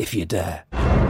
if you dare.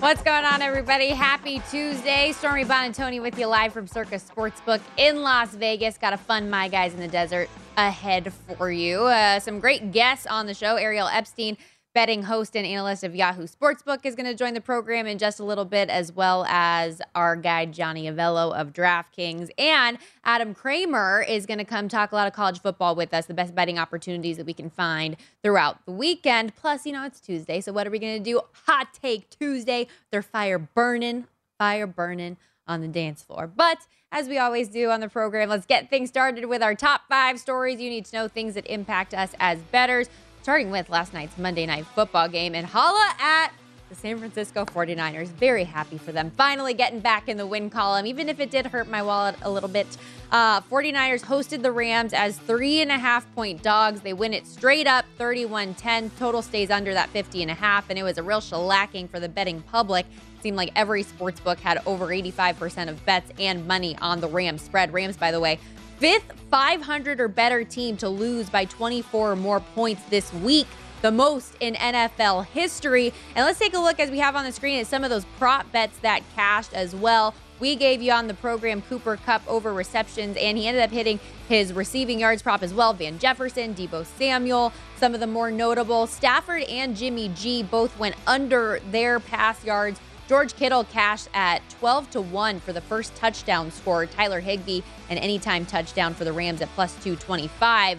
What's going on, everybody? Happy Tuesday. Stormy Buonantony with you live from Circus Sportsbook in Las Vegas. Got a fun My Guys in the Desert ahead for you. Uh, some great guests on the show. Ariel Epstein, betting host and analyst of Yahoo Sportsbook, is going to join the program in just a little bit, as well as our guy, Johnny Avello of DraftKings. And Adam Kramer is going to come talk a lot of college football with us, the best betting opportunities that we can find throughout the weekend. Plus, you know, it's Tuesday. So, what are we going to do? Hot Take Tuesday. They're fire burning, fire burning on the dance floor. But as we always do on the program, let's get things started with our top five stories you need to know, things that impact us as bettors starting with last night's Monday Night Football game and holla at the San Francisco 49ers. Very happy for them. Finally getting back in the win column, even if it did hurt my wallet a little bit. Uh, 49ers hosted the Rams as three and a half point dogs. They win it straight up 31 10. Total stays under that 50 and a half, and it was a real shellacking for the betting public. Seemed like every sports book had over 85% of bets and money on the Rams spread. Rams, by the way, fifth 500 or better team to lose by 24 or more points this week, the most in NFL history. And let's take a look as we have on the screen at some of those prop bets that cashed as well. We gave you on the program Cooper Kupp over receptions, and he ended up hitting his receiving yards prop as well. Van Jefferson, Deebo Samuel, some of the more notable. Stafford and Jimmy G both went under their pass yards. George Kittle cashed at 12 to 1 for the first touchdown score. Tyler Higbee, an anytime touchdown for the Rams at plus 225.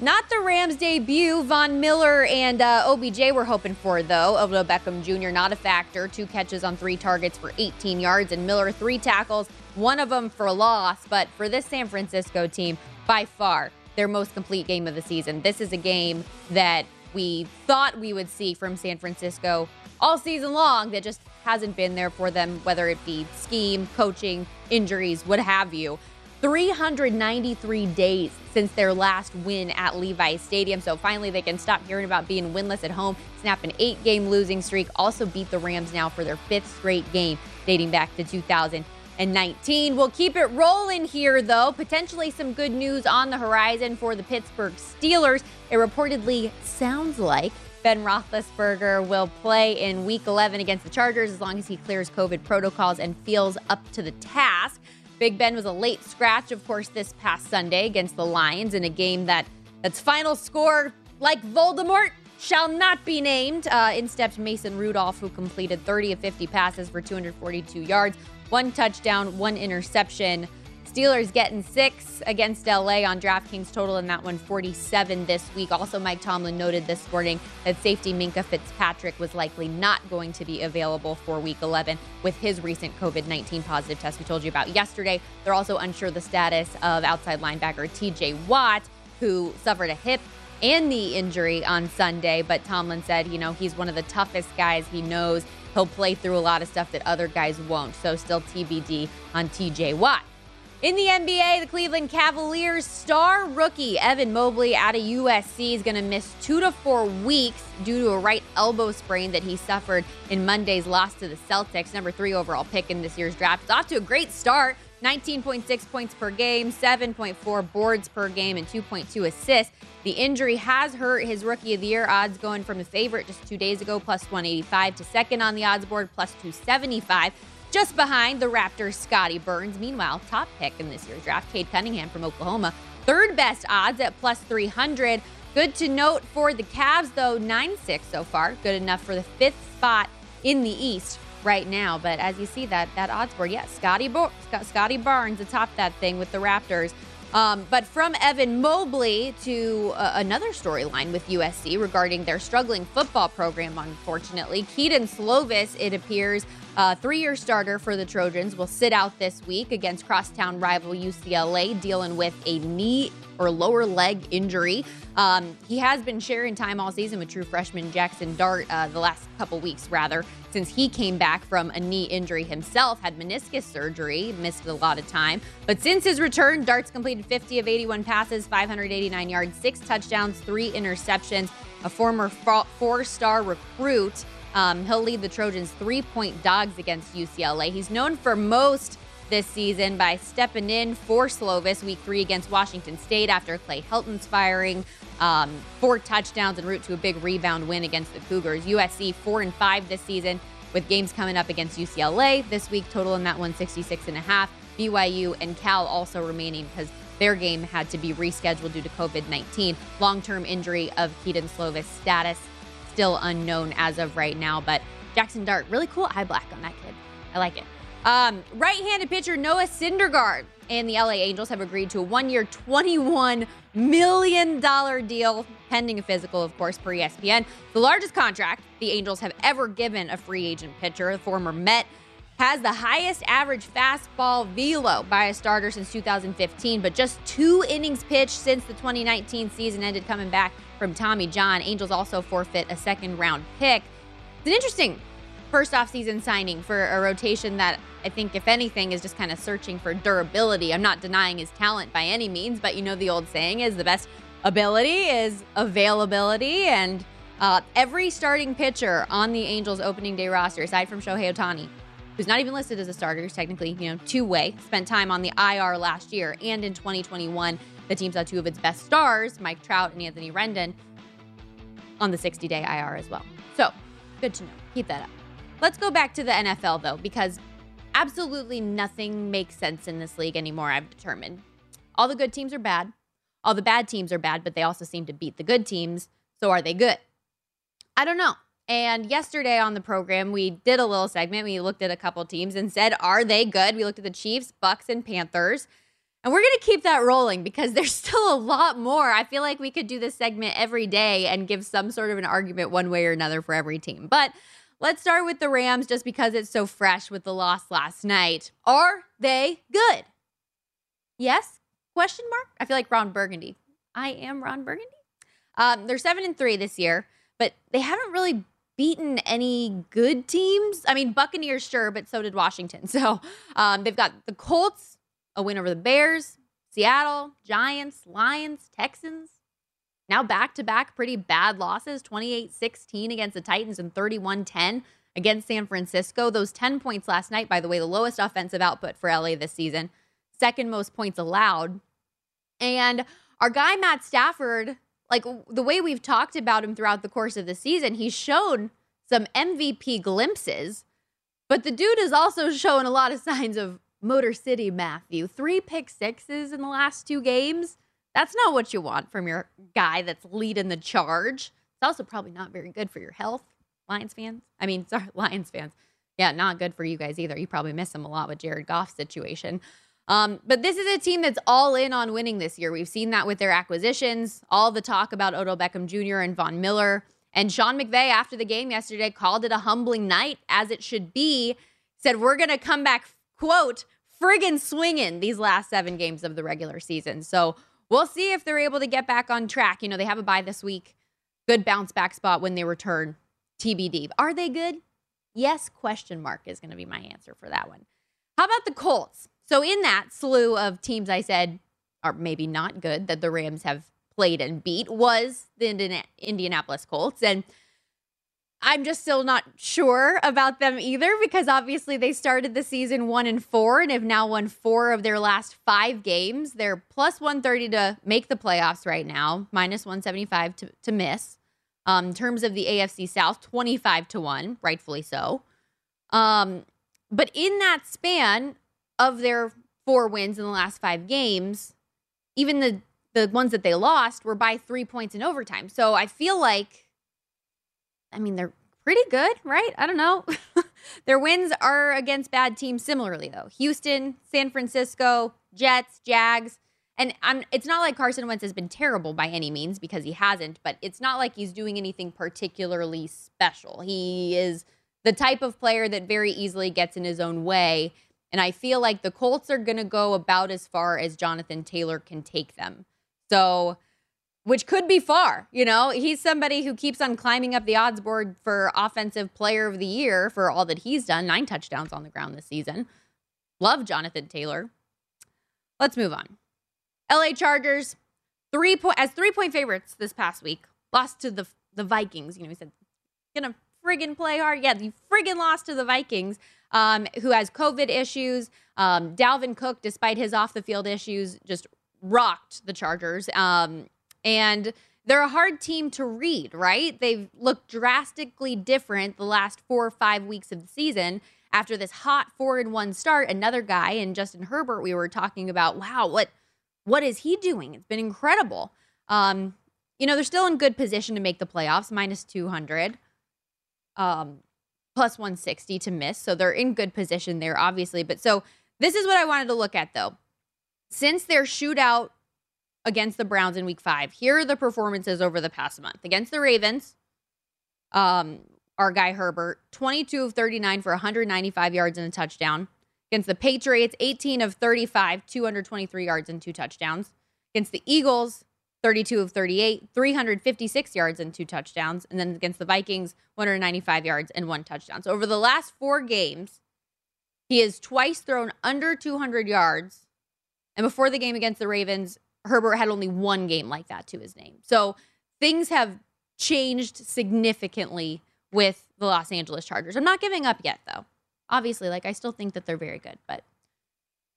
Not the Rams debut. Von Miller and uh, OBJ were hoping for, though. Odell Beckham Jr. not a factor. Two catches on three targets for 18 yards, and Miller three tackles, one of them for a loss. But for this San Francisco team, by far their most complete game of the season. This is a game that we thought we would see from San Francisco all season long that just hasn't been there for them, whether it be scheme, coaching, injuries, what have you. 393 days since their last win at Levi Stadium. So finally, they can stop hearing about being winless at home, snap an eight game losing streak, also beat the Rams now for their fifth straight game dating back to 2019. We'll keep it rolling here, though. Potentially some good news on the horizon for the Pittsburgh Steelers. It reportedly sounds like Ben Roethlisberger will play in Week 11 against the Chargers as long as he clears COVID protocols and feels up to the task. Big Ben was a late scratch, of course, this past Sunday against the Lions in a game that that's final score like Voldemort shall not be named. Uh, in stepped Mason Rudolph, who completed 30 of 50 passes for 242 yards, one touchdown, one interception. Steelers getting six against LA on DraftKings total in that one 47 this week. Also, Mike Tomlin noted this morning that safety Minkah Fitzpatrick was likely not going to be available for week 11 with his recent COVID 19 positive test we told you about yesterday. They're also unsure the status of outside linebacker TJ Watt, who suffered a hip and knee injury on Sunday. But Tomlin said, you know, he's one of the toughest guys he knows. He'll play through a lot of stuff that other guys won't. So, still TBD on TJ Watt. In the NBA, the Cleveland Cavaliers star rookie Evan Mobley out of USC is going to miss two to four weeks due to a right elbow sprain that he suffered in Monday's loss to the Celtics, number three overall pick in this year's draft. It's off to a great start 19.6 points per game, 7.4 boards per game, and 2.2 assists. The injury has hurt his rookie of the year odds going from a favorite just two days ago, plus 185, to second on the odds board, plus 275 just behind the Raptors' Scotty Burns. Meanwhile, top pick in this year's draft, Cade Cunningham from Oklahoma, third best odds at plus 300. Good to note for the Cavs, though, 9 6 so far. Good enough for the fifth spot in the East right now. But as you see that that odds board, yes, Scotty, Bo- Scottie Barnes atop that thing with the Raptors. Um, but from Evan Mobley to uh, another storyline with USC regarding their struggling football program, unfortunately. Kedon Slovis, it appears, uh, three year starter for the Trojans, will sit out this week against crosstown rival UCLA, dealing with a knee or lower leg injury. Um, he has been sharing time all season with true freshman Jackson Dart uh, the last couple weeks, rather, since he came back from a knee injury himself, had meniscus surgery, missed a lot of time. But since his return, Dart's completed 50 of 81 passes, 589 yards, six touchdowns, three interceptions. A former four star recruit. Um, he'll lead the Trojans three point dogs against UCLA. He's known for most this season by stepping in for Slovis week three against Washington State after Clay Helton's firing. Um, four touchdowns en route to a big rebound win against the Cougars. USC four and five this season with games coming up against UCLA this week, total in that 166 and a half. BYU and Cal also remaining because their game had to be rescheduled due to COVID 19. Long term injury of Kedon Slovis status still unknown as of right now, but Jackson Dart, really cool eye black on that kid. I like it. Um, right-handed pitcher Noah Syndergaard and the LA Angels have agreed to a one-year, $21 million deal, pending a physical, of course, per ESPN. The largest contract the Angels have ever given a free agent pitcher. The former Met has the highest average fastball velo by a starter since 2015, but just two innings pitched since the 2019 season ended coming back from Tommy John. Angels also forfeit a second round pick. It's an interesting first off-season signing for a rotation that I think, if anything, is just kind of searching for durability. I'm not denying his talent by any means, but you know the old saying is the best ability is availability, and uh, every starting pitcher on the Angels opening day roster, aside from Shohei Ohtani, who's not even listed as a starter, technically you know two-way, spent time on the IR last year, and in 2021, the team saw two of its best stars, Mike Trout and Anthony Rendon, on the 60-day IR as well. So good to know. Keep that up. Let's go back to the NFL, though, because absolutely nothing makes sense in this league anymore, I've determined. All the good teams are bad. All the bad teams are bad, but they also seem to beat the good teams. So are they good? I don't know. And yesterday on the program, we did a little segment. We looked at a couple teams and said, are they good? We looked at the Chiefs, Bucs, and Panthers. And we're going to keep that rolling because there's still a lot more. I feel like we could do this segment every day and give some sort of an argument one way or another for every team. But Let's start with the Rams just because it's so fresh with the loss last night. Are they good? Yes? Question mark? I feel like Ron Burgundy. I am Ron Burgundy. Um, they're seven and three this year, but they haven't really beaten any good teams. I mean, Buccaneers, sure, but so did Washington. So um, they've got the Colts, a win over the Bears, Seattle, Giants, Lions, Texans, now back to back pretty bad losses 28 16 against the Titans and 31 10 against San Francisco. Those 10 points last night, by the way, the lowest offensive output for LA this season, second most points allowed. And our guy, Matt Stafford, like the way we've talked about him throughout the course of the season, he's shown some MVP glimpses, but the dude has also shown a lot of signs of Motor City Matthew. Three pick sixes in the last two games. That's not what you want from your guy that's leading the charge. It's also probably not very good for your health, Lions fans. I mean, sorry, Lions fans. Yeah, not good for you guys either. You probably miss them a lot with Jared Goff's situation. Um, but this is a team that's all in on winning this year. We've seen that with their acquisitions, all the talk about Odell Beckham Jr. and Von Miller. And Sean McVay, after the game yesterday, called it a humbling night, as it should be. Said, We're going to come back, quote, friggin' swinging these last seven games of the regular season. So we'll see if they're able to get back on track. You know, they have a bye this week. Good bounce back spot when they return. TBD. Are they good? Yes, question mark is going to be my answer for that one. How about the Colts? So, in that slew of teams I said are maybe not good that the Rams have played and beat was the Indianapolis Colts. And I'm just still not sure about them either because obviously they started the season one and four and have now won four of their last five games. They're plus 130 to make the playoffs right now, minus 175 to, to miss. Um, in terms of the AFC South, 25 to 1, rightfully so. Um, but in that span of their four wins in the last five games, even the the ones that they lost were by three points in overtime. So I feel like, I mean, they're pretty good, right? I don't know. Their wins are against bad teams similarly, though. Houston, San Francisco, Jets, Jags. And I'm, it's not like Carson Wentz has been terrible by any means because he hasn't, but it's not like he's doing anything particularly special. He is the type of player that very easily gets in his own way. And I feel like the Colts are going to go about as far as Jonathan Taylor can take them. So, which could be far, you know, he's somebody who keeps on climbing up the odds board for offensive player of the year for all that he's done, nine touchdowns on the ground this season. Love Jonathan Taylor. Let's move on. LA Chargers, three point as three point favorites this past week, lost to the the Vikings. You know, he said, gonna friggin' play hard. Yeah, you friggin' lost to the Vikings, um, who has COVID issues. Um, Dalvin Cook, despite his off the field issues, just rocked the Chargers. Um, and they're a hard team to read, right? They've looked drastically different the last four or five weeks of the season after this hot four and one start. Another guy and Justin Herbert, we were talking about, wow, what what is he doing? It's been incredible. Um, you know, they're still in good position to make the playoffs, minus 200, um, plus 160 to miss. So they're in good position there, obviously. But so this is what I wanted to look at, though. Since their shootout against the Browns in week five, here are the performances over the past month. Against the Ravens, um, our guy Herbert, 22 of 39 for 195 yards and a touchdown. Against the Patriots, 18 of 35, 223 yards and two touchdowns. Against the Eagles, 32 of 38, 356 yards and two touchdowns. And then against the Vikings, 195 yards and one touchdown. So over the last four games, he has twice thrown under 200 yards. And before the game against the Ravens, Herbert had only one game like that to his name. So things have changed significantly with the Los Angeles Chargers. I'm not giving up yet, though obviously, like I still think that they're very good, but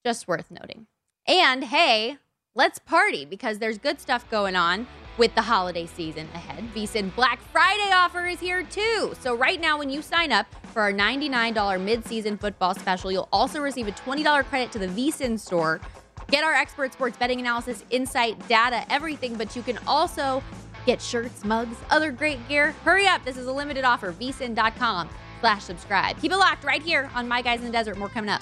just worth noting. And hey, let's party because there's good stuff going on with the holiday season ahead. VSIN Black Friday offer is here too. So right now, when you sign up for our $99 mid-season football special, you'll also receive a $20 credit to the VSIN store. Get our expert sports betting analysis, insight, data, everything, but you can also get shirts, mugs, other great gear. Hurry up, this is a limited offer. VSIN.com slash subscribe. Keep it locked right here on My Guys in the Desert. More coming up.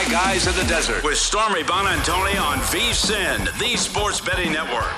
My Guys in the Desert with Stormy Buonantony on VSIN, the Sports Betting Network.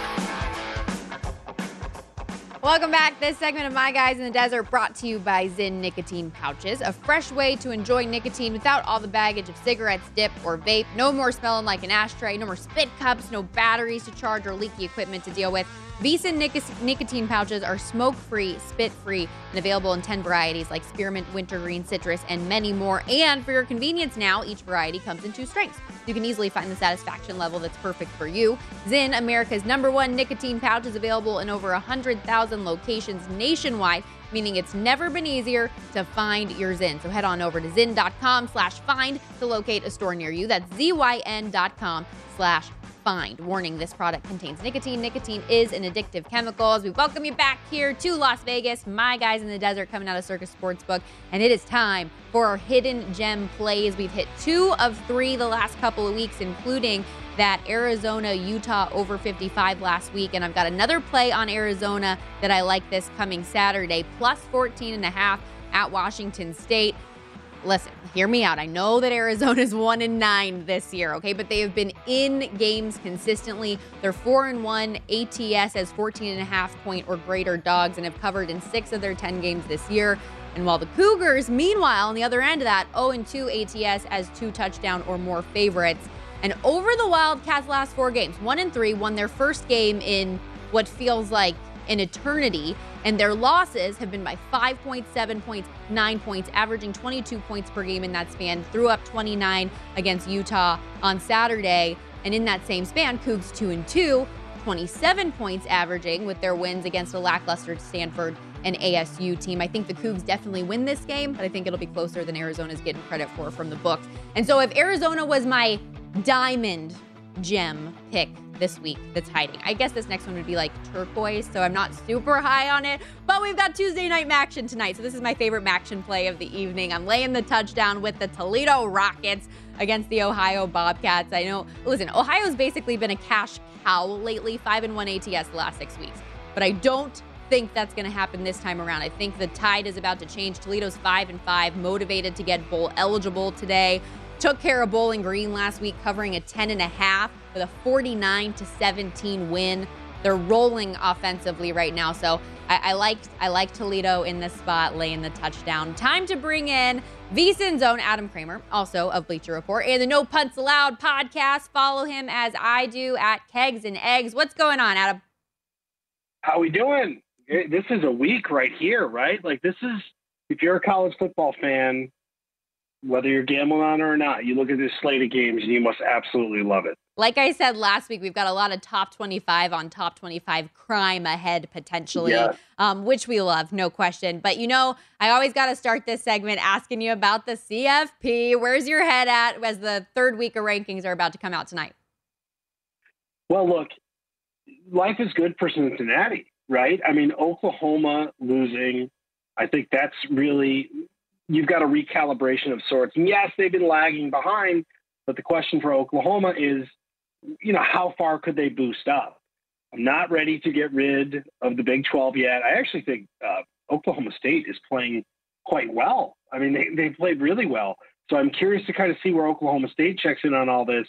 Welcome back. This segment of My Guys in the Desert brought to you by Zyn Nicotine Pouches, a fresh way to enjoy nicotine without all the baggage of cigarettes, dip, or vape. No more smelling like an ashtray, no more spit cups, no batteries to charge or leaky equipment to deal with. Visa nic- nicotine pouches are smoke free, spit free, and available in 10 varieties like spearmint, wintergreen, citrus, and many more. And for your convenience now, each variety comes in two strengths. You can easily find the satisfaction level that's perfect for you. Zyn, America's number one nicotine pouch, is available in over 100,000 locations nationwide, meaning it's never been easier to find your Zyn. So head on over to zyn.com slash find to locate a store near you. That's Z-Y-N.com slash find. Warning, this product contains nicotine. Nicotine is an addictive chemical. As we welcome you back here to Las Vegas, my guys in the desert coming out of Circus Sportsbook, and it is time for our hidden gem plays. We've hit two of three the last couple of weeks, including that Arizona Utah over 55 last week. And I've got another play on Arizona that I like this coming Saturday, plus 14 and a half at Washington State listen, hear me out. I know that Arizona's one and nine this year, okay, but they have been in games consistently. They're four and one ATS as 14 and a half point or greater dogs and have covered in six of their 10 games this year. And while the Cougars, meanwhile, on the other end of that, 0 and 2 ATS as two touchdown or more favorites. And over the Wildcats' last four games, one and three, won their first game in what feels like an eternity. And their losses have been by 5.7 points, 9 points, averaging 22 points per game in that span. Threw up 29 against Utah on Saturday. And in that same span, Cougs 2 and 2, 27 points averaging with their wins against a lackluster Stanford and ASU team. I think the Cougs definitely win this game, but I think it'll be closer than Arizona's getting credit for from the books. And so if Arizona was my diamond gem pick this week that's hiding. I guess this next one would be like turquoise, so I'm not super high on it. But we've got Tuesday night MACtion tonight, so this is my favorite MACtion play of the evening. I'm laying the touchdown with the Toledo Rockets against the Ohio Bobcats. I know, listen, Ohio's basically been a cash cow lately, five and one ATS the last six weeks, but I don't think that's going to happen this time around. I think the tide is about to change. Toledo's five and five, motivated to get bowl eligible today took care of Bowling Green last week, covering a 10 and a half with a 49 to 17 win. They're rolling offensively right now, so I, I like I like Toledo in this spot, laying the touchdown. Time to bring in VSIN's own Adam Kramer, also of Bleacher Report, and the No Punts Allowed podcast. Follow him as I do at Kegs and Eggs. What's going on, Adam? How we doing? This is a week right here, right? Like this is if you're a college football fan, whether you're gambling on it or not, you look at this slate of games and you must absolutely love it. Like I said last week, we've got a lot of top 25 on top 25 crime ahead potentially, Yeah. um, which we love, no question. But you know, I always got to start this segment asking you about the CFP. Where's your head at as the third week of rankings are about to come out tonight? Well, look, life is good for Cincinnati, right? I mean, Oklahoma losing, I think that's really, you've got a recalibration of sorts. And yes, they've been lagging behind, but the question for Oklahoma is, you know, how far could they boost up? I'm not ready to get rid of the Big 12 yet. I actually think uh, Oklahoma State is playing quite well. I mean, they, they played really well. So I'm curious to kind of see where Oklahoma State checks in on all this.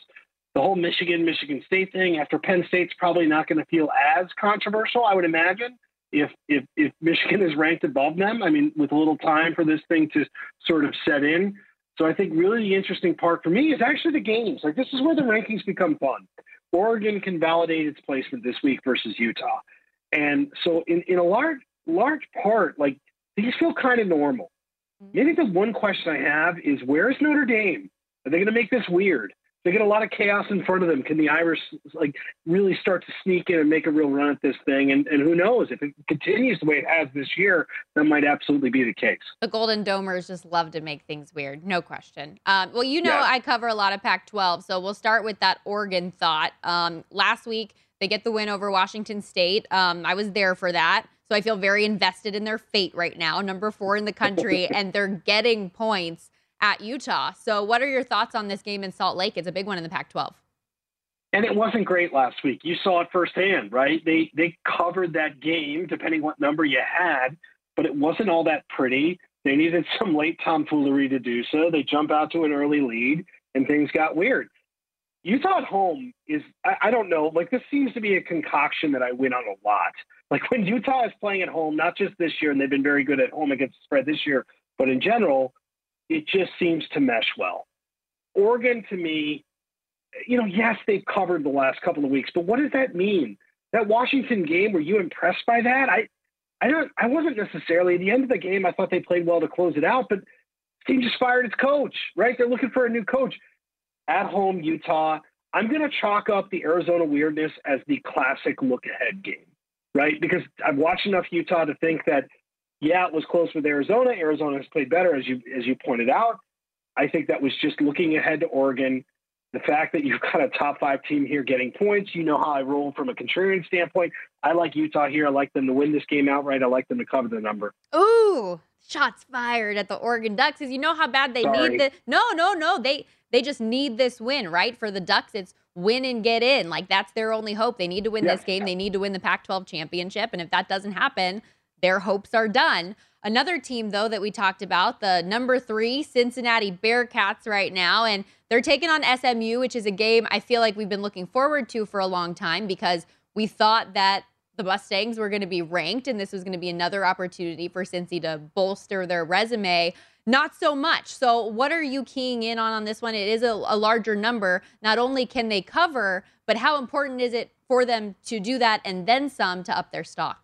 The whole Michigan Michigan State thing after Penn State's probably not going to feel as controversial, I would imagine. If, if if Michigan is ranked above them, I mean, with a little time for this thing to sort of set in. So I think really the interesting part for me is actually the games. Like this is where the rankings become fun. Oregon can validate its placement this week versus Utah, and so in in a large large part, like these feel kind of normal. Mm-hmm. Maybe the one question I have is where's Notre Dame? Are they going to make this weird? They get a lot of chaos in front of them. Can the Irish like really start to sneak in and make a real run at this thing? And, and who knows if it continues the way it has this year, that might absolutely be the case. The Golden Domers just love to make things weird, no question. Um, well, you know. I cover a lot of Pac-12, so we'll start with that Oregon thought. Um, last week they get the win over Washington State. Um, I was there for that. So I feel very invested in their fate right now, number four in the country, and they're getting points at Utah. So, what are your thoughts on this game in Salt Lake? It's a big one in the Pac 12. And it wasn't great last week. You saw it firsthand, right? They they covered that game, depending what number you had, but it wasn't all that pretty. They needed some late tomfoolery to do so. They jump out to an early lead, and things got weird. Utah at home is I, I don't know, like this seems to be a concoction that I win on a lot. Like when Utah is playing at home, not just this year, and they've been very good at home against the spread this year, but in general, it just seems to mesh well. Oregon to me, you know, yes, they've covered the last couple of weeks, but what does that mean? That Washington game, were you impressed by that? I, I don't, I wasn't necessarily. At the end of the game, I thought they played well to close it out, but team just fired its coach. Right? They're looking for a new coach. At home, Utah. I'm going to chalk up the Arizona weirdness as the classic look ahead game, right? Because I've watched enough Utah to think that, yeah, it was close with Arizona. Arizona has played better, as you as you pointed out. I think that was just looking ahead to Oregon. The fact that you've got a top five team here getting points, you know how I roll from a contrarian standpoint. I like Utah here. I like them to win this game outright. I like them to cover the number. Ooh, shots fired at the Oregon Ducks because you know how bad they Sorry. need this. no, no, no. They they just need this win, right? For the Ducks, it's win and get in. Like that's their only hope. They need to win Yeah. this game. They need to win the Pac-12 championship, and if that doesn't happen, their hopes are done. Another team, though, that we talked about, the number three Cincinnati Bearcats right now, and they're taking on SMU, which is a game I feel like we've been looking forward to for a long time because we thought that the Mustangs were going to be ranked, and this was going to be another opportunity for Cincy to bolster their resume. Not so much. So, what are you keying in on on this one? It is a, a larger number. Not only can they cover, but how important is it for them to do that and then some to up their stock?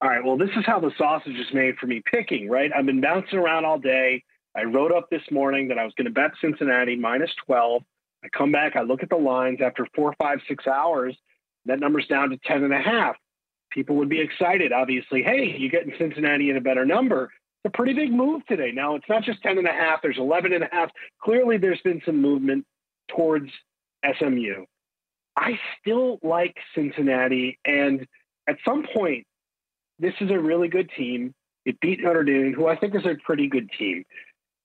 All right. Well, this is how the sausage is made for me picking, right? I've been bouncing around all day. I wrote up this morning that I was going to bet Cincinnati minus 12. I come back, I look at the lines after four, five, six hours. That number's down to 10 and a half. People would be excited, obviously. Hey, you're getting Cincinnati in a better number. It's a pretty big move today. Now, it's not just 10 and a half, there's 11 and a half. Clearly, there's been some movement towards SMU. I still like Cincinnati. And at some point, this is a really good team. It beat Notre Dame, who I think is a pretty good team.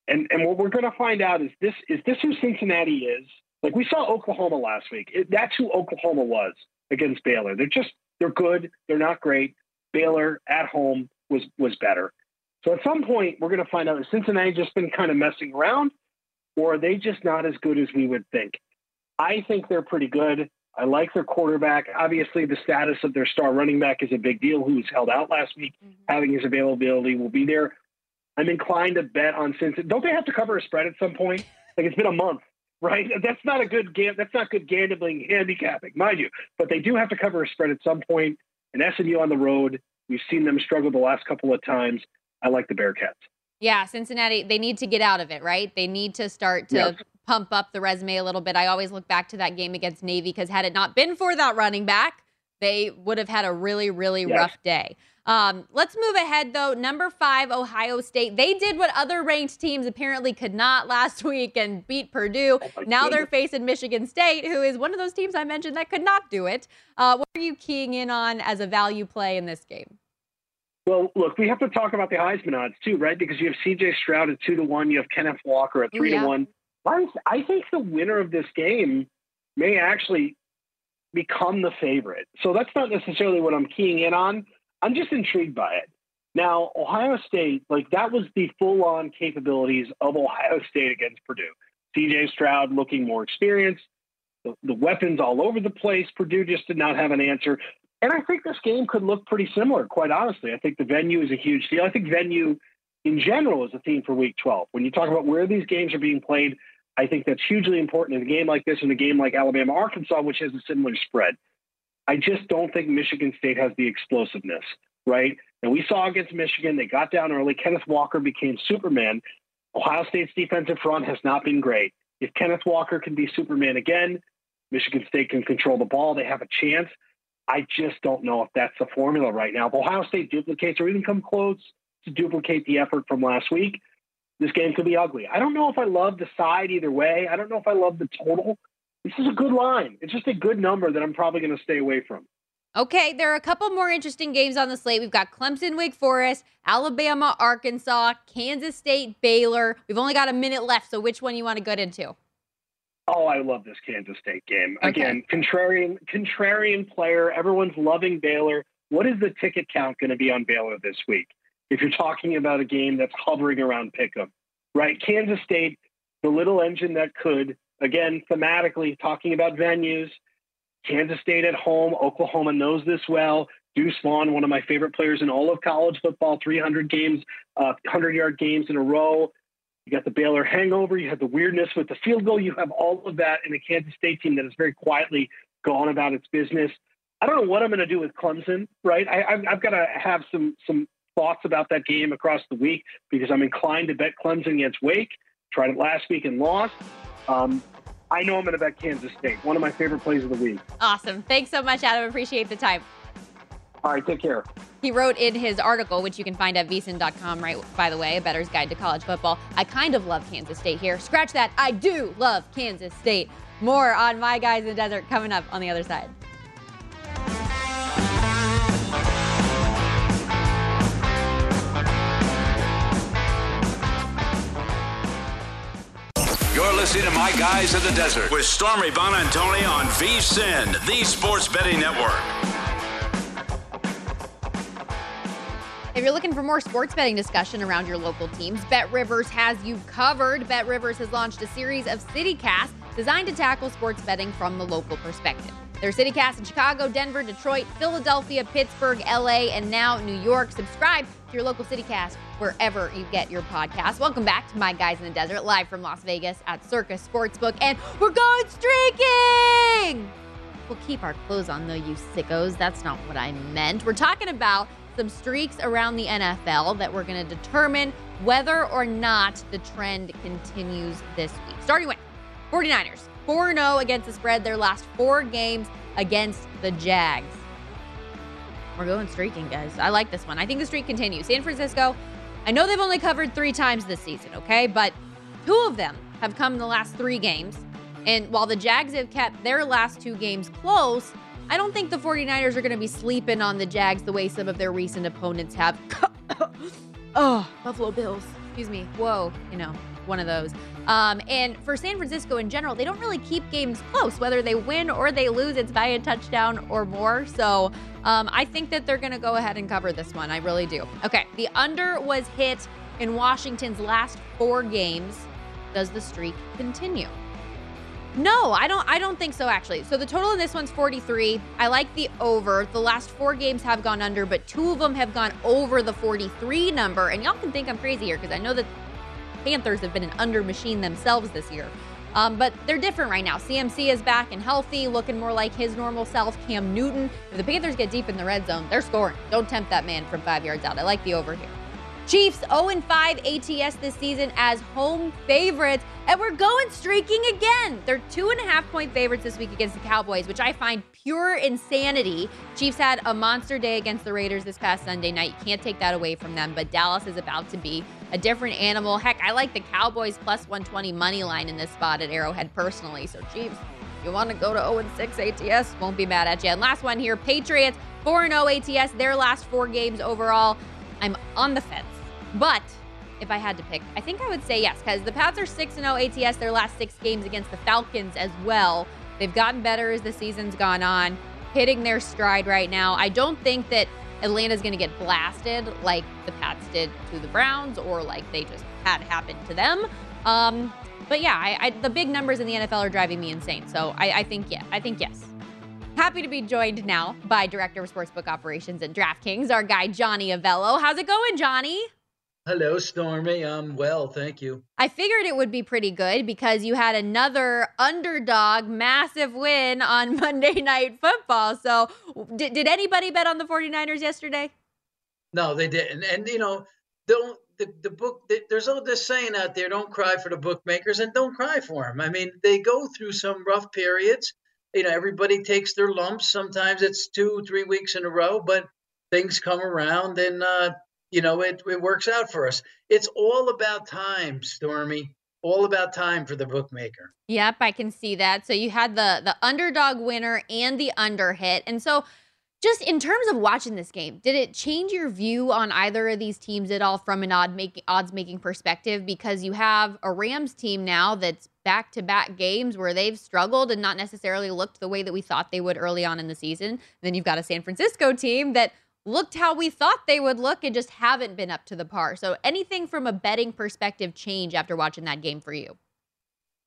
And and what we're going to find out is this is this who Cincinnati is. Like we saw Oklahoma last week. It, that's who Oklahoma was against Baylor. They're just they're good. They're not great. Baylor at home was was better. So at some point we're going to find out has Cincinnati just been kind of messing around, or are they just not as good as we would think? I think they're pretty good. I like their quarterback. Obviously, the status of their star running back is a big deal. Who was held out last week, mm-hmm. having his availability will be there. I'm inclined to bet on Cincinnati. Don't they have to cover a spread at some point? Like it's been a month, right? That's not a good gam- That's not good gambling handicapping, mind you. But they do have to cover a spread at some point. And SMU on the road, we've seen them struggle the last couple of times. I like the Bearcats. Yeah, Cincinnati, they need to get out of it, right? They need to start to Yes. Pump up the resume a little bit. I always look back to that game against Navy because had it not been for that running back, they would have had a really, really Yes. rough day. Um, let's move ahead, though. Number five, Ohio State. They did what other ranked teams apparently could not last week and beat Purdue. now they're facing Michigan State, who is one of those teams I mentioned that could not do it. Uh, what are you keying in on as a value play in this game? Well, look, we have to talk about the Heisman odds too, right? Because you have C.J. Stroud at two to one, you have Kenneth Walker at three yeah. to one. I, think the winner of this game may actually become the favorite. So that's not necessarily what I'm keying in on. I'm just intrigued by it. Now, Ohio State, like that was the full on capabilities of Ohio State against Purdue. CJ Stroud looking more experienced, the, the, weapons all over the place. Purdue just did not have an answer. And I think this game could look pretty similar, quite honestly. I think the venue is a huge deal. I think venue in general is a theme for week 12. When you talk about where these games are being played, I think that's hugely important in a game like this and a game like Alabama Arkansas, which has a similar spread. I just don't think Michigan State has the explosiveness, right? And we saw against Michigan, they got down early. Kenneth Walker became Superman. Ohio State's defensive front has not been great. If Kenneth Walker can be Superman again, Michigan State can control the ball. They have a chance. I just don't know if that's the formula right now. If Ohio State duplicates or even come close to duplicate the effort from last week, this game could be ugly. I don't know if I love the side either way. I don't know if I love the total. This is a good line. It's just a good number that I'm probably going to stay away from. Okay, there are a couple more interesting games on the slate. We've got Clemson, Wake Forest, Alabama, Arkansas, Kansas State, Baylor. We've only got a minute left, so which one you want to get into? Oh, I love this Kansas State game. Okay. Again, contrarian contrarian player. Everyone's loving Baylor. What is the ticket count going to be on Baylor this week? If you're talking about a game that's hovering around Pick'em, right? Kansas State, the little engine that could. Again, thematically talking about venues. Kansas State at home. Oklahoma knows this well. Deuce Vaughn, one of my favorite players in all of college football, 300 games, uh, 100 yard games in a row. You got the Baylor hangover. You have the weirdness with the field goal. You have all of that in a Kansas State team that has very quietly gone about its business. I don't know what I'm going to do with Clemson. Right? I, I've got to have some some thoughts about that game across the week because I'm inclined to bet Clemson against Wake. Tried it last week and lost. Um, I know I'm going to bet Kansas State. One of my favorite plays of the week. Awesome. Thanks so much, Adam. Appreciate the time. All right, take care. He wrote in his article, which you can find at vsin.com, right, by the way, a bettor's guide to college football. I kind of love Kansas State here. Scratch that. I do love Kansas State. More on My Guys in the Desert coming up on the other side. You're listening to My Guys in the Desert with Stormy Buonantony on VSIN, the Sports Betting Network. If you're looking for more sports betting discussion around your local teams, Bet Rivers has you covered. Bet Rivers has launched a series of City CityCasts designed to tackle sports betting from the local perspective. There's CityCast in Chicago, Denver, Detroit, Philadelphia, Pittsburgh, LA, and now New York. Subscribe to your local CityCast wherever you get your podcast. Welcome back to My Guys in the Desert, live from Las Vegas at Circus Sportsbook, and we're going streaking! We'll keep our clothes on, though, you sickos. That's not what I meant. We're talking about some streaks around the NFL that we're going to determine whether or not the trend continues this week. Starting with 49ers, 4 0 against the spread, their last four games against the Jags. We're going streaking, guys. I like this one. I think the streak continues. San Francisco, I know they've only covered three times this season, okay? But two of them have come in the last three games. And while the Jags have kept their last two games close, I don't think the 49ers are going to be sleeping on the Jags the way some of their recent opponents have. oh, Buffalo Bills. Excuse me. Whoa, you know, one of those. Um, and for San Francisco in general, they don't really keep games close. Whether they win or they lose, it's by a touchdown or more. So um, I think that they're going to go ahead and cover this one. I really do. Okay, the under was hit in Washington's last four games. Does the streak continue? No, I don't I don't think so actually. So the total in this one's 43. I like the over. The last 4 games have gone under, but two of them have gone over the 43 number. And y'all can think I'm crazy here because I know that Panthers have been an under machine themselves this year. Um, but they're different right now. CMC is back and healthy, looking more like his normal self. Cam Newton. If the Panthers get deep in the red zone, they're scoring. Don't tempt that man from five yards out. I like the over here. Chiefs 0 5 ATS this season as home favorites, and we're going streaking again. They're two and a half point favorites this week against the Cowboys, which I find pure insanity. Chiefs had a monster day against the Raiders this past Sunday night. Can't take that away from them, but Dallas is about to be a different animal. Heck, I like the Cowboys plus 120 money line in this spot at Arrowhead personally. So, Chiefs, you want to go to 0 6 ATS, won't be mad at you. And last one here Patriots 4 0 ATS, their last four games overall. I'm on the fence. But if I had to pick, I think I would say yes, because the Pats are 6 0 ATS their last six games against the Falcons as well. They've gotten better as the season's gone on, hitting their stride right now. I don't think that Atlanta's going to get blasted like the Pats did to the Browns or like they just had happen to them. Um, but yeah, I, I, the big numbers in the NFL are driving me insane. So I, I think, yeah, I think yes. Happy to be joined now by Director of Sportsbook Operations at DraftKings, our guy, Johnny Avello. How's it going, Johnny? Hello, Stormy. I'm well, thank you. I figured it would be pretty good because you had another underdog massive win on Monday Night Football. So, did, did anybody bet on the 49ers yesterday? No, they didn't. And, you know, don't the, the book, there's all this saying out there don't cry for the bookmakers and don't cry for them. I mean, they go through some rough periods you know, everybody takes their lumps. Sometimes it's two, three weeks in a row, but things come around and, uh, you know, it, it works out for us. It's all about time, Stormy. All about time for the bookmaker. Yep, I can see that. So you had the the underdog winner and the under hit. And so just in terms of watching this game, did it change your view on either of these teams at all from an odd making odds making perspective? Because you have a Rams team now that's back to back games where they've struggled and not necessarily looked the way that we thought they would early on in the season. And then you've got a San Francisco team that looked how we thought they would look and just haven't been up to the par. So anything from a betting perspective change after watching that game for you?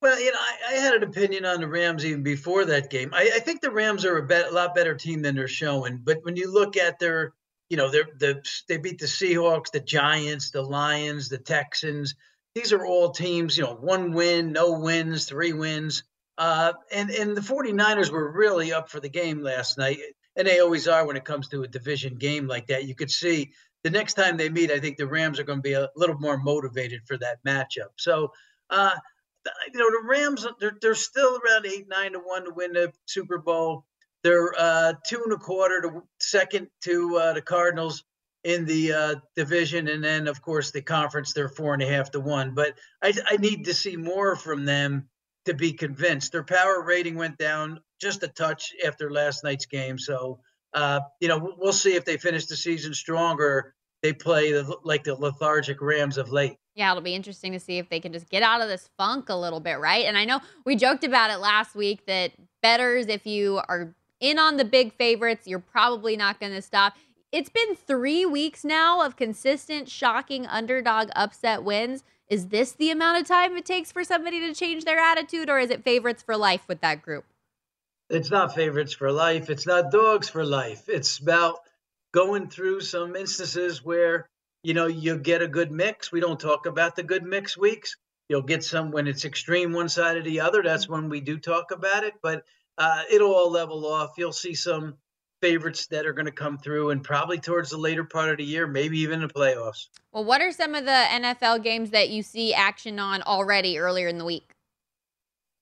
Well, you know, I, I, had an opinion on the Rams even before that game. I, I think the Rams are a, bet, a lot better team than they're showing. But when you look at their, you know, they're, the, they beat the Seahawks, the Giants, the Lions, the Texans. These are all teams, you know, one win, no wins, three wins. Uh, and, and the 49ers were really up for the game last night. And they always are when it comes to a division game like that. You could see the next time they meet, I think the Rams are going to be a little more motivated for that matchup. So, uh, you know, the Rams, they're, they're still around eight, nine to one to win the Super Bowl. They're uh, two and a quarter to second to uh, the Cardinals in the uh, division, and then of course the conference. They're four and a half to one. But I, I need to see more from them to be convinced. Their power rating went down just a touch after last night's game. So uh, you know, we'll see if they finish the season stronger. They play like the lethargic Rams of late. Yeah, it'll be interesting to see if they can just get out of this funk a little bit, right? And I know we joked about it last week that bettors, if you are in on the big favorites, you're probably not going to stop. It's been three weeks now of consistent, shocking underdog upset wins. Is this the amount of time it takes for somebody to change their attitude, or is it favorites for life with that group? It's not favorites for life. It's not dogs for life. It's about going through some instances where you know, you get a good mix. We don't talk about the good mix weeks. You'll get some when it's extreme one side or the other. That's when we do talk about it, but uh, it'll all level off. You'll see some favorites that are going to come through and probably towards the later part of the year, maybe even the playoffs. Well, what are some of the NFL games that you see action on already earlier in the week?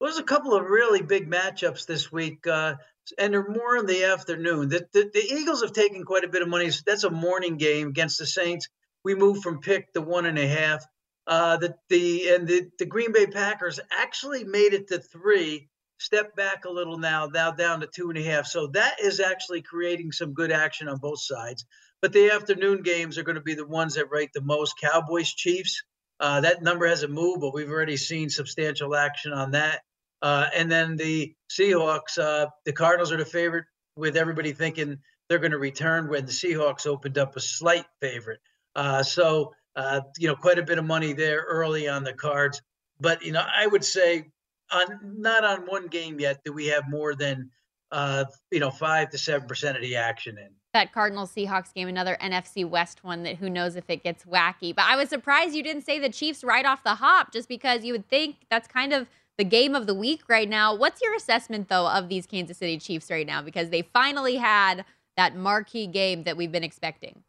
There's a couple of really big matchups this week, uh, and they're more in the afternoon. The, the, the Eagles have taken quite a bit of money. That's a morning game against the Saints we moved from pick to one and a half. Uh, the the and the, the Green Bay Packers actually made it to three, step back a little now, now down to two and a half. So that is actually creating some good action on both sides. But the afternoon games are going to be the ones that rate the most. Cowboys Chiefs. Uh, that number hasn't moved, but we've already seen substantial action on that. Uh, and then the Seahawks, uh, the Cardinals are the favorite, with everybody thinking they're going to return when the Seahawks opened up a slight favorite. Uh, so, uh, you know, quite a bit of money there early on the cards. But, you know, I would say on not on one game yet do we have more than, uh, you know, five to 7% of the action in. That Cardinals Seahawks game, another NFC West one that who knows if it gets wacky. But I was surprised you didn't say the Chiefs right off the hop just because you would think that's kind of the game of the week right now. What's your assessment, though, of these Kansas City Chiefs right now? Because they finally had that marquee game that we've been expecting.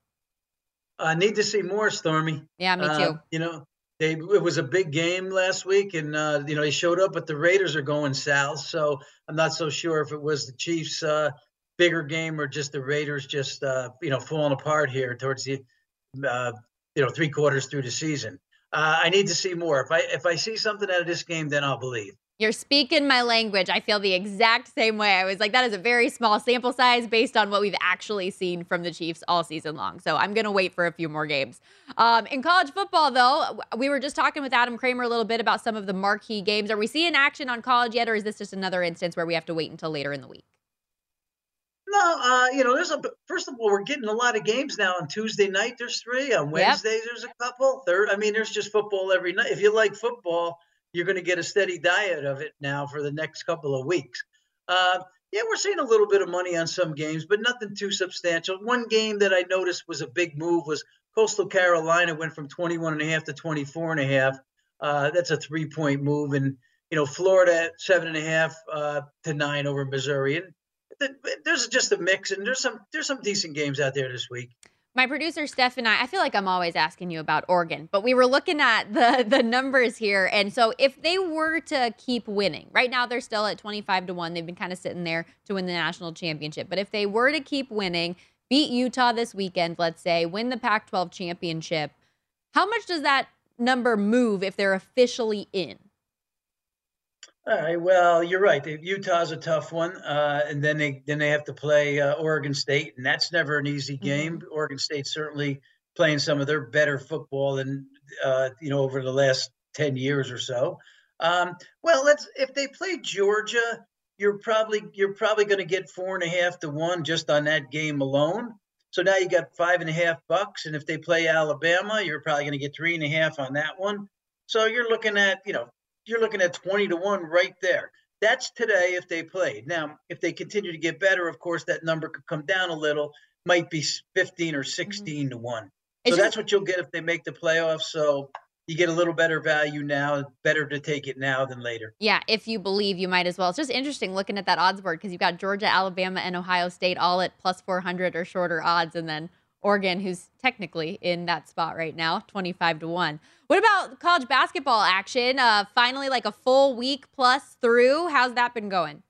I need to see more, Stormy. Yeah, me too. Uh, you know, they, it was a big game last week, and uh, you know he showed up, but the Raiders are going south. So I'm not so sure if it was the Chiefs' uh, bigger game or just the Raiders just uh, you know falling apart here towards the uh, you know three quarters through the season. I need to see more. If I if I see something out of this game, then I'll believe. You're speaking my language. I feel the exact same way. I was like, that is a very small sample size based on what we've actually seen from the Chiefs all season long. So I'm going to wait for a few more games. Um, in college football, though, we were just talking with Adam Kramer a little bit about some of the marquee games. Are we seeing action on college yet, or is this just another instance where we have to wait until later in the week? No, uh, you know, there's a first of all, we're getting a lot of games now on Tuesday night. There's three on Wednesdays. There's a couple. Third, I mean, there's just football every night. If you like football, you're going to get a steady diet of it now for the next couple of weeks. Uh, yeah, we're seeing a little bit of money on some games, but nothing too substantial. One game that I noticed was a big move was Coastal Carolina went from 21 and a half to 24 and a half. Uh, that's a three point move, and you know Florida at seven and a half uh, to nine over Missouri, and there's just a mix, and there's some there's some decent games out there this week. My producer Steph and I, I feel like I'm always asking you about Oregon, but we were looking at the the numbers here, and so if they were to keep winning, right now they're still at 25 to one. They've been kind of sitting there to win the national championship, but if they were to keep winning, beat Utah this weekend, let's say, win the Pac-12 championship, how much does that number move if they're officially in? All right. Well, you're right. Utah's a tough one, uh, and then they then they have to play uh, Oregon State, and that's never an easy game. Mm-hmm. Oregon State certainly playing some of their better football than uh, you know over the last ten years or so. Um, well, let's if they play Georgia, you're probably you're probably going to get four and a half to one just on that game alone. So now you got five and a half bucks, and if they play Alabama, you're probably going to get three and a half on that one. So you're looking at you know you're looking at 20 to 1 right there. That's today if they played. Now, if they continue to get better, of course, that number could come down a little, might be 15 or 16 mm-hmm. to 1. So it's that's what you'll get if they make the playoffs. So you get a little better value now. Better to take it now than later. Yeah, if you believe, you might as well. It's just interesting looking at that odds board because you've got Georgia, Alabama, and Ohio State all at plus 400 or shorter odds. And then Oregon, who's technically in that spot right now, 25 to 1. What about college basketball action? Uh, finally, like a full week plus through. How's that been going?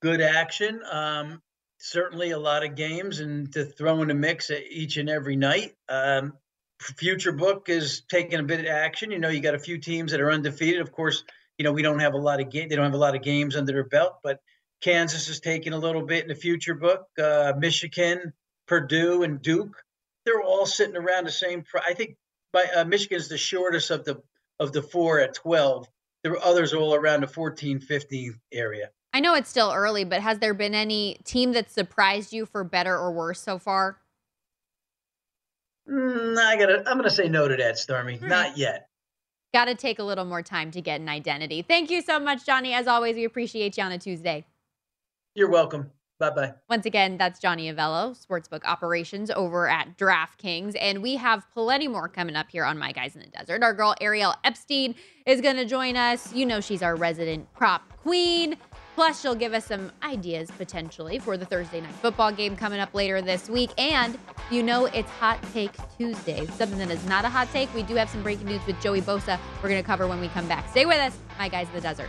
Good action. Um, certainly a lot of games and to throw in a mix each and every night. Um, future book is taking a bit of action. You know, you got a few teams that are undefeated. Of course, you know, we don't have a lot of game. They don't have a lot of games under their belt, but Kansas is taking a little bit in the future book. Uh, Michigan, Purdue and Duke, they're all sitting around the same. I think by, uh, Michigan's the shortest of the of the four at 12. There are others all around the 14, 15 area. I know it's still early, but has there been any team that surprised you for better or worse so far? Mm, I gotta. I'm gonna say no to that, Stormy. Right. Not yet. Got to take a little more time to get an identity. Thank you so much, Johnny. As always, we appreciate you on a Tuesday. You're welcome. Bye bye. Once again, that's Johnny Avello, Sportsbook Operations over at DraftKings. And we have plenty more coming up here on My Guys in the Desert. Our girl Ariel Epstein is going to join us. You know, she's our resident prop queen. Plus, she'll give us some ideas potentially for the Thursday night football game coming up later this week. And you know, it's Hot Take Tuesday. Something that is not a hot take. We do have some breaking news with Joey Bosa we're going to cover when we come back. Stay with us, My Guys in the Desert.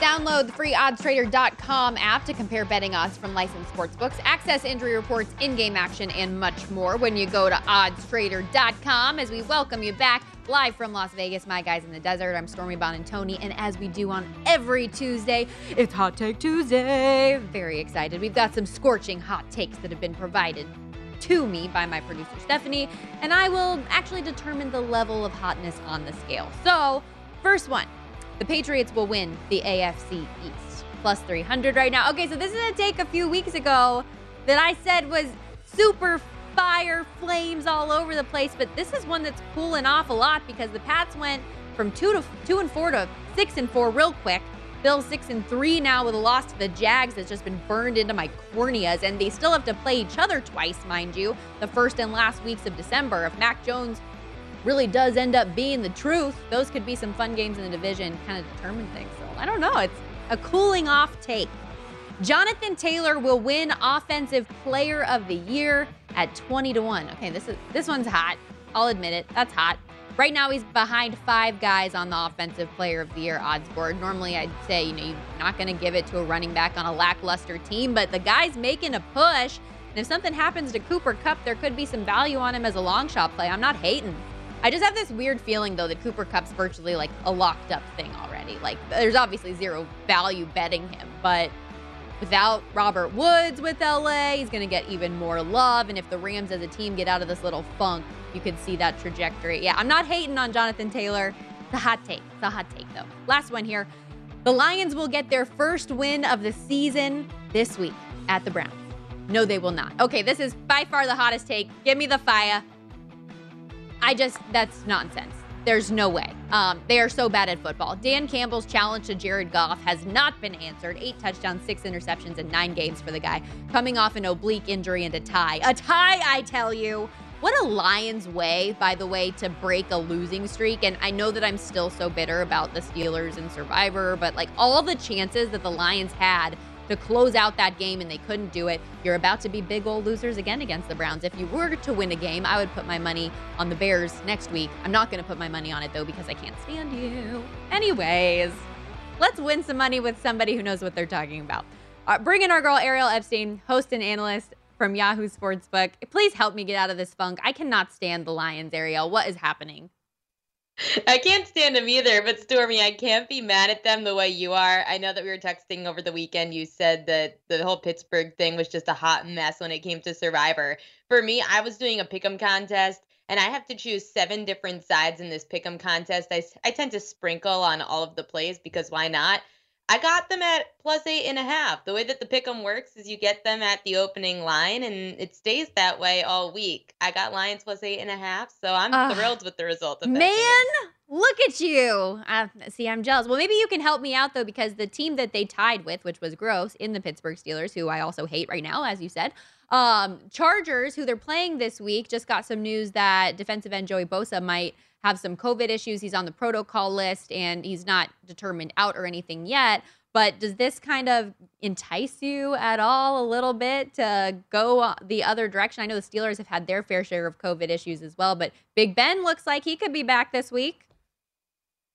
Download the free oddstrader.com app to compare betting odds from licensed sportsbooks, access injury reports, in game action, and much more when you go to oddstrader.com. As we welcome you back live from Las Vegas, my guys in the desert. I'm Stormy Buonantony, and as we do on every Tuesday, it's Hot Take Tuesday. Very excited. We've got some scorching hot takes that have been provided to me by my producer Stephanie, and I will actually determine the level of hotness on the scale. So, first one. The Patriots will win the AFC East. Plus 300 right now. Okay, so this is a take a few weeks ago that I said was super fire, flames all over the place, but this is one that's cooling off a lot because the Pats went from 2 to 2 and 4 to 6 and 4 real quick. Bills 6 and 3 now with a loss to the Jags that's just been burned into my corneas and they still have to play each other twice, mind you, the first and last weeks of December. If Mac Jones really does end up being the truth, those could be some fun games in the division, kind of determine things. So I don't know. It's a cooling off take. Jonathan Taylor will win Offensive Player of the Year at 20 to 1. Okay, this is this one's hot. I'll admit it. That's hot. Right now he's behind five guys on the Offensive Player of the Year odds board. Normally I'd say, you know, you're not going to give it to a running back on a lackluster team, but the guy's making a push. And if something happens to Cooper Kupp, there could be some value on him as a long shot play. I'm not hating. I just have this weird feeling though that Cooper Kupp's virtually like a locked up thing already. Like there's obviously zero value betting him, but without Robert Woods with LA, he's going to get even more love and if the Rams as a team get out of this little funk, you could see that trajectory. Yeah, I'm not hating on Jonathan Taylor. It's a hot take. It's a hot take though. Last one here. The Lions will get their first win of the season this week at the Browns. No, they will not. Okay, this is by far the hottest take. Give me the fire. I just, that's nonsense. There's no way. Um, they are so bad at football. Dan Campbell's challenge to Jared Goff has not been answered. Eight touchdowns, six interceptions, and nine games for the guy. Coming off an oblique injury and a tie. A tie, I tell you. What a Lions way, by the way, to break a losing streak. And I know that I'm still so bitter about the Steelers and Survivor, but like all the chances that the Lions had to close out that game and they couldn't do it. You're about to be big old losers again against the Browns. If you were to win a game, I would put my money on the Bears next week. I'm not going to put my money on it though because I can't stand you. Anyways, let's win some money with somebody who knows what they're talking about. Uh, bring in our girl Ariel Epstein, host and analyst from Yahoo Sportsbook. Please help me get out of this funk. I cannot stand the Lions, Ariel. What is happening? I can't stand them either, but Stormy, I can't be mad at them the way you are. I know that we were texting over the weekend. You said that the whole Pittsburgh thing was just a hot mess when it came to Survivor. For me, I was doing a pick'em contest, and I have to choose seven different sides in this pick'em contest. I, I tend to sprinkle on all of the plays because why not? I got them at plus eight and a half. The way that the pick'em works is you get them at the opening line, and it stays that way all week. I got Lions plus eight and a half, so I'm Ugh. thrilled with the result of that. Man, game. look at you. Uh, see, I'm jealous. Well, maybe you can help me out, though, because the team that they tied with, which was gross, in the Pittsburgh Steelers, who I also hate right now, as you said, um, Chargers, who they're playing this week, just got some news that defensive end Joey Bosa might have some COVID issues. He's on the protocol list and he's not determined out or anything yet. But does this kind of entice you at all a little bit to go uh, the other direction? I know the Steelers have had their fair share of COVID issues as well, but Big Ben looks like he could be back this week.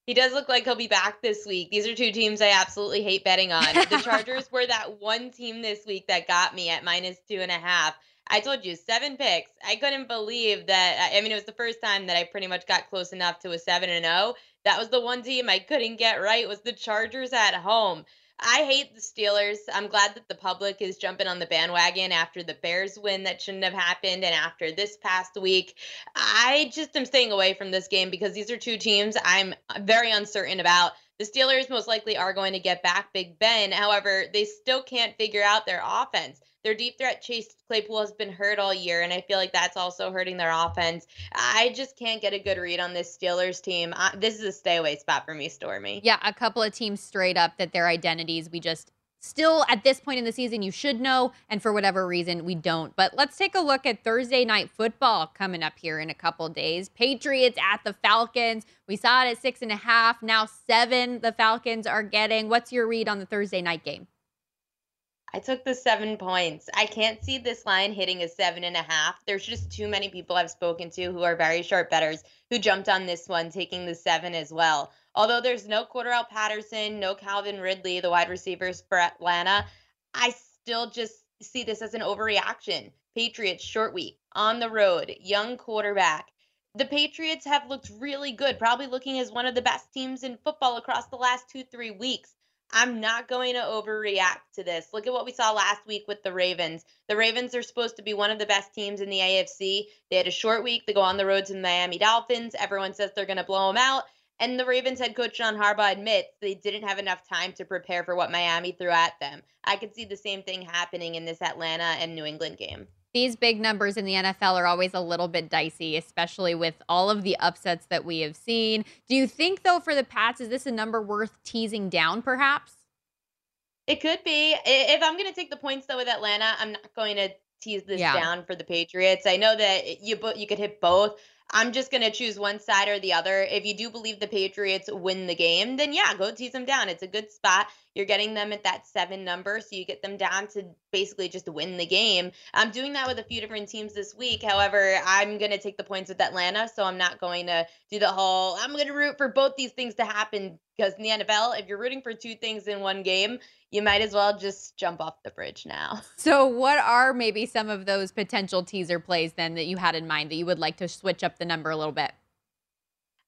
He does look like he'll be back this week. These are two teams I absolutely hate betting on. The Chargers were that one team this week that got me at minus two and a half. I told you seven picks. I couldn't believe that. I mean, it was the first time that I pretty much got close enough to a seven and zero. That was the one team I couldn't get right. Was the Chargers at home? I hate the Steelers. I'm glad that the public is jumping on the bandwagon after the Bears win that shouldn't have happened and after this past week. I just am staying away from this game because these are two teams I'm very uncertain about. The Steelers most likely are going to get back Big Ben. However, they still can't figure out their offense. Their deep threat Chase Claypool has been hurt all year, and I feel like that's also hurting their offense. I just can't get a good read on this Steelers team. I, this is a stay away spot for me, Stormy. Yeah, a couple of teams straight up that their identities we just still at this point in the season you should know and for whatever reason we don't but let's take a look at thursday night football coming up here in a couple days patriots at the falcons we saw it at six and a half now seven the falcons are getting what's your read on the thursday night game I took the seven points. I can't see this line hitting a seven and a half. There's just too many people I've spoken to who are very sharp bettors who jumped on this one, taking the seven as well. Although there's no Cordarrelle Patterson, no Calvin Ridley, the wide receivers for Atlanta, I still just see this as an overreaction. Patriots short week on the road, young quarterback. The Patriots have looked really good, probably looking as one of the best teams in football across the last two, three weeks. I'm not going to overreact to this. Look at what we saw last week with the Ravens. The Ravens are supposed to be one of the best teams in the AFC. They had a short week. They go on the road to the Miami Dolphins. Everyone says they're going to blow them out. And the Ravens head coach John Harbaugh admits they didn't have enough time to prepare for what Miami threw at them. I could see the same thing happening in this Atlanta and New England game. These big numbers in the NFL are always a little bit dicey, especially with all of the upsets that we have seen. Do you think, though, for the Pats, is this a number worth teasing down, perhaps? It could be. If I'm going to take the points, though, with Atlanta, I'm not going to tease this Yeah. down for the Patriots. I know that you you could hit both. I'm just going to choose one side or the other. If you do believe the Patriots win the game, then yeah, go tease them down. It's a good spot. You're getting them at that seven number, so you get them down to basically just win the game. I'm doing that with a few different teams this week. However, I'm going to take the points with Atlanta, so I'm not going to do the whole, I'm going to root for both these things to happen because in the NFL, if you're rooting for two things in one game, you might as well just jump off the bridge now. So, what are maybe some of those potential teaser plays then that you had in mind that you would like to switch up the number a little bit?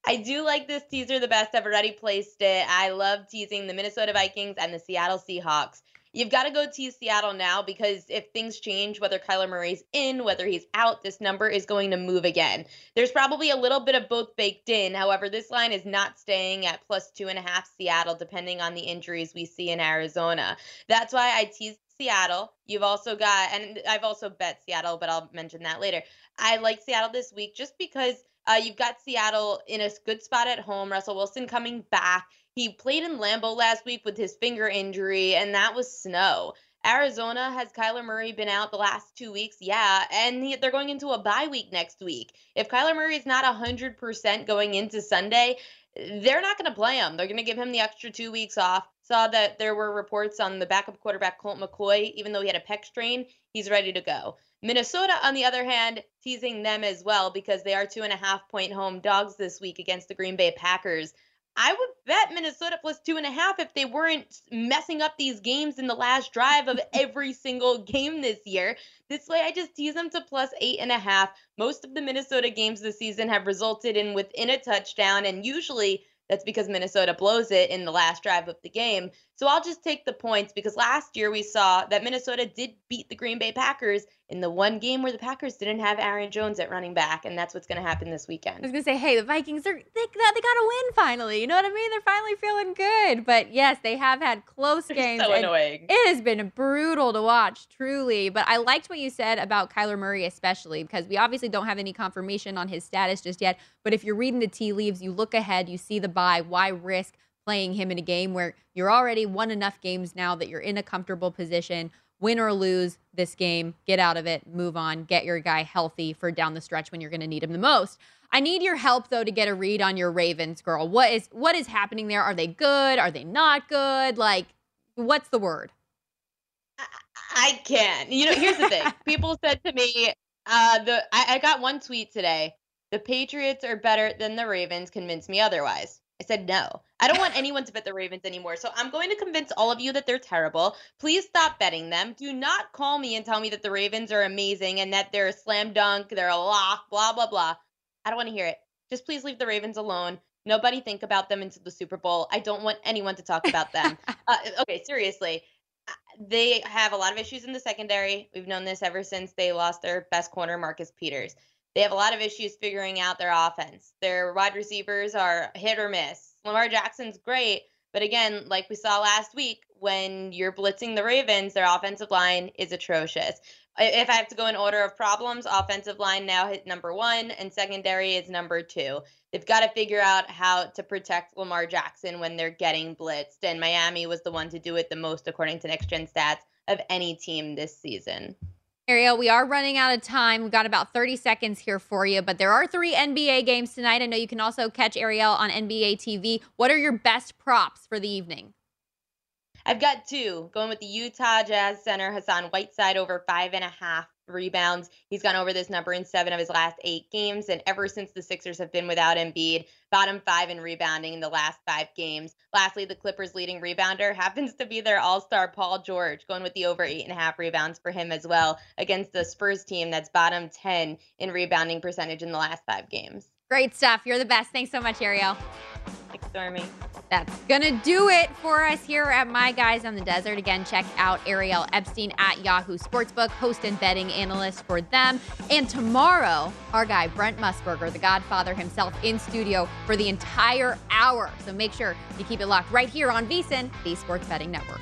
I do like this teaser the best. I've already placed it. I love teasing the Minnesota Vikings and the Seattle Seahawks. You've got to go to Seattle now because if things change, whether Kyler Murray's in, whether he's out, this number is going to move again. There's probably a little bit of both baked in. However, this line is not staying at plus two and a half Seattle, depending on the injuries we see in Arizona. That's why I teased Seattle. You've also got, and I've also bet Seattle, but I'll mention that later. I like Seattle this week just because uh, you've got Seattle in a good spot at home. Russell Wilson coming back. He played in Lambeau last week with his finger injury, and that was snow. Arizona has Kyler Murray been out the last two weeks? Yeah, and he, they're going into a bye week next week. If Kyler Murray is not 100% going into Sunday, they're not going to play him. They're going to give him the extra two weeks off. Saw that there were reports on the backup quarterback Colt McCoy, even though he had a pec strain, he's ready to go. Minnesota, on the other hand, teasing them as well because they are two and a half point home dogs this week against the Green Bay Packers. I would bet Minnesota plus two and a half if they weren't messing up these games in the last drive of every single game this year. This way, I just tease them to plus eight and a half. Most of the Minnesota games this season have resulted in within a touchdown, and usually that's because Minnesota blows it in the last drive of the game. So I'll just take the points because last year we saw that Minnesota did beat the Green Bay Packers in the one game where the Packers didn't have Aaron Jones at running back, and that's what's going to happen this weekend. I was gonna say, hey, the Vikings are they, they got to win finally. You know what I mean? They're finally feeling good. But yes, they have had close games. so annoying. It has been brutal to watch, truly. But I liked what you said about Kyler Murray, especially because we obviously don't have any confirmation on his status just yet. But if you're reading the tea leaves, you look ahead, you see the bye. Why risk playing him in a game where you're already won enough games now that you're in a comfortable position? Win or lose this game, get out of it, move on, get your guy healthy for down the stretch when you're going to need him the most. I need your help though to get a read on your Ravens, girl. What is what is happening there? Are they good? Are they not good? Like, what's the word? I can. You know, here's the thing. People said to me, uh, the I, I got one tweet today. The Patriots are better than the Ravens. Convince me otherwise. I said no. I don't want anyone to bet the Ravens anymore. So I'm going to convince all of you that they're terrible. Please stop betting them. Do not call me and tell me that the Ravens are amazing and that they're a slam dunk, they're a lock, blah blah blah. I don't want to hear it. Just please leave the Ravens alone. Nobody think about them into the Super Bowl. I don't want anyone to talk about them. uh, okay, seriously. Uh, they have a lot of issues in the secondary. We've known this ever since they lost their best corner, Marcus Peters. They have a lot of issues figuring out their offense. Their wide receivers are hit or miss. Lamar Jackson's great, but again, like we saw last week, when you're blitzing the Ravens, their offensive line is atrocious. If I have to go in order of problems, offensive line now hit number one, and secondary is number two. They've got to figure out how to protect Lamar Jackson when they're getting blitzed, and Miami was the one to do it the most, according to Next Gen Stats, of any team this season. Ariel, we are running out of time. We've got about 30 seconds here for you, but there are three NBA games tonight. I know you can also catch Ariel on NBA TV. What are your best props for the evening? I've got two. Going with the Utah Jazz center Hassan Whiteside over five and a half rebounds. He's gone over this number in seven of his last eight games. And ever since the Sixers have been without Embiid, bottom five in rebounding in the last five games. Lastly, the Clippers' leading rebounder happens to be their all star Paul George, going with the over eight and a half rebounds for him as well against the Spurs team that's bottom 10 in rebounding percentage in the last five games. Great stuff. You're the best. Thanks so much, Ariel. Stormy. That's going to do it for us here at My Guys on the Desert. Again, check out Ariel Epstein at Yahoo Sportsbook, host and betting analyst for them. And tomorrow, our guy, Brent Musburger, the godfather himself, in studio for the entire hour. So make sure you keep it locked right here on VSIN, the Sports Betting Network.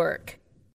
work.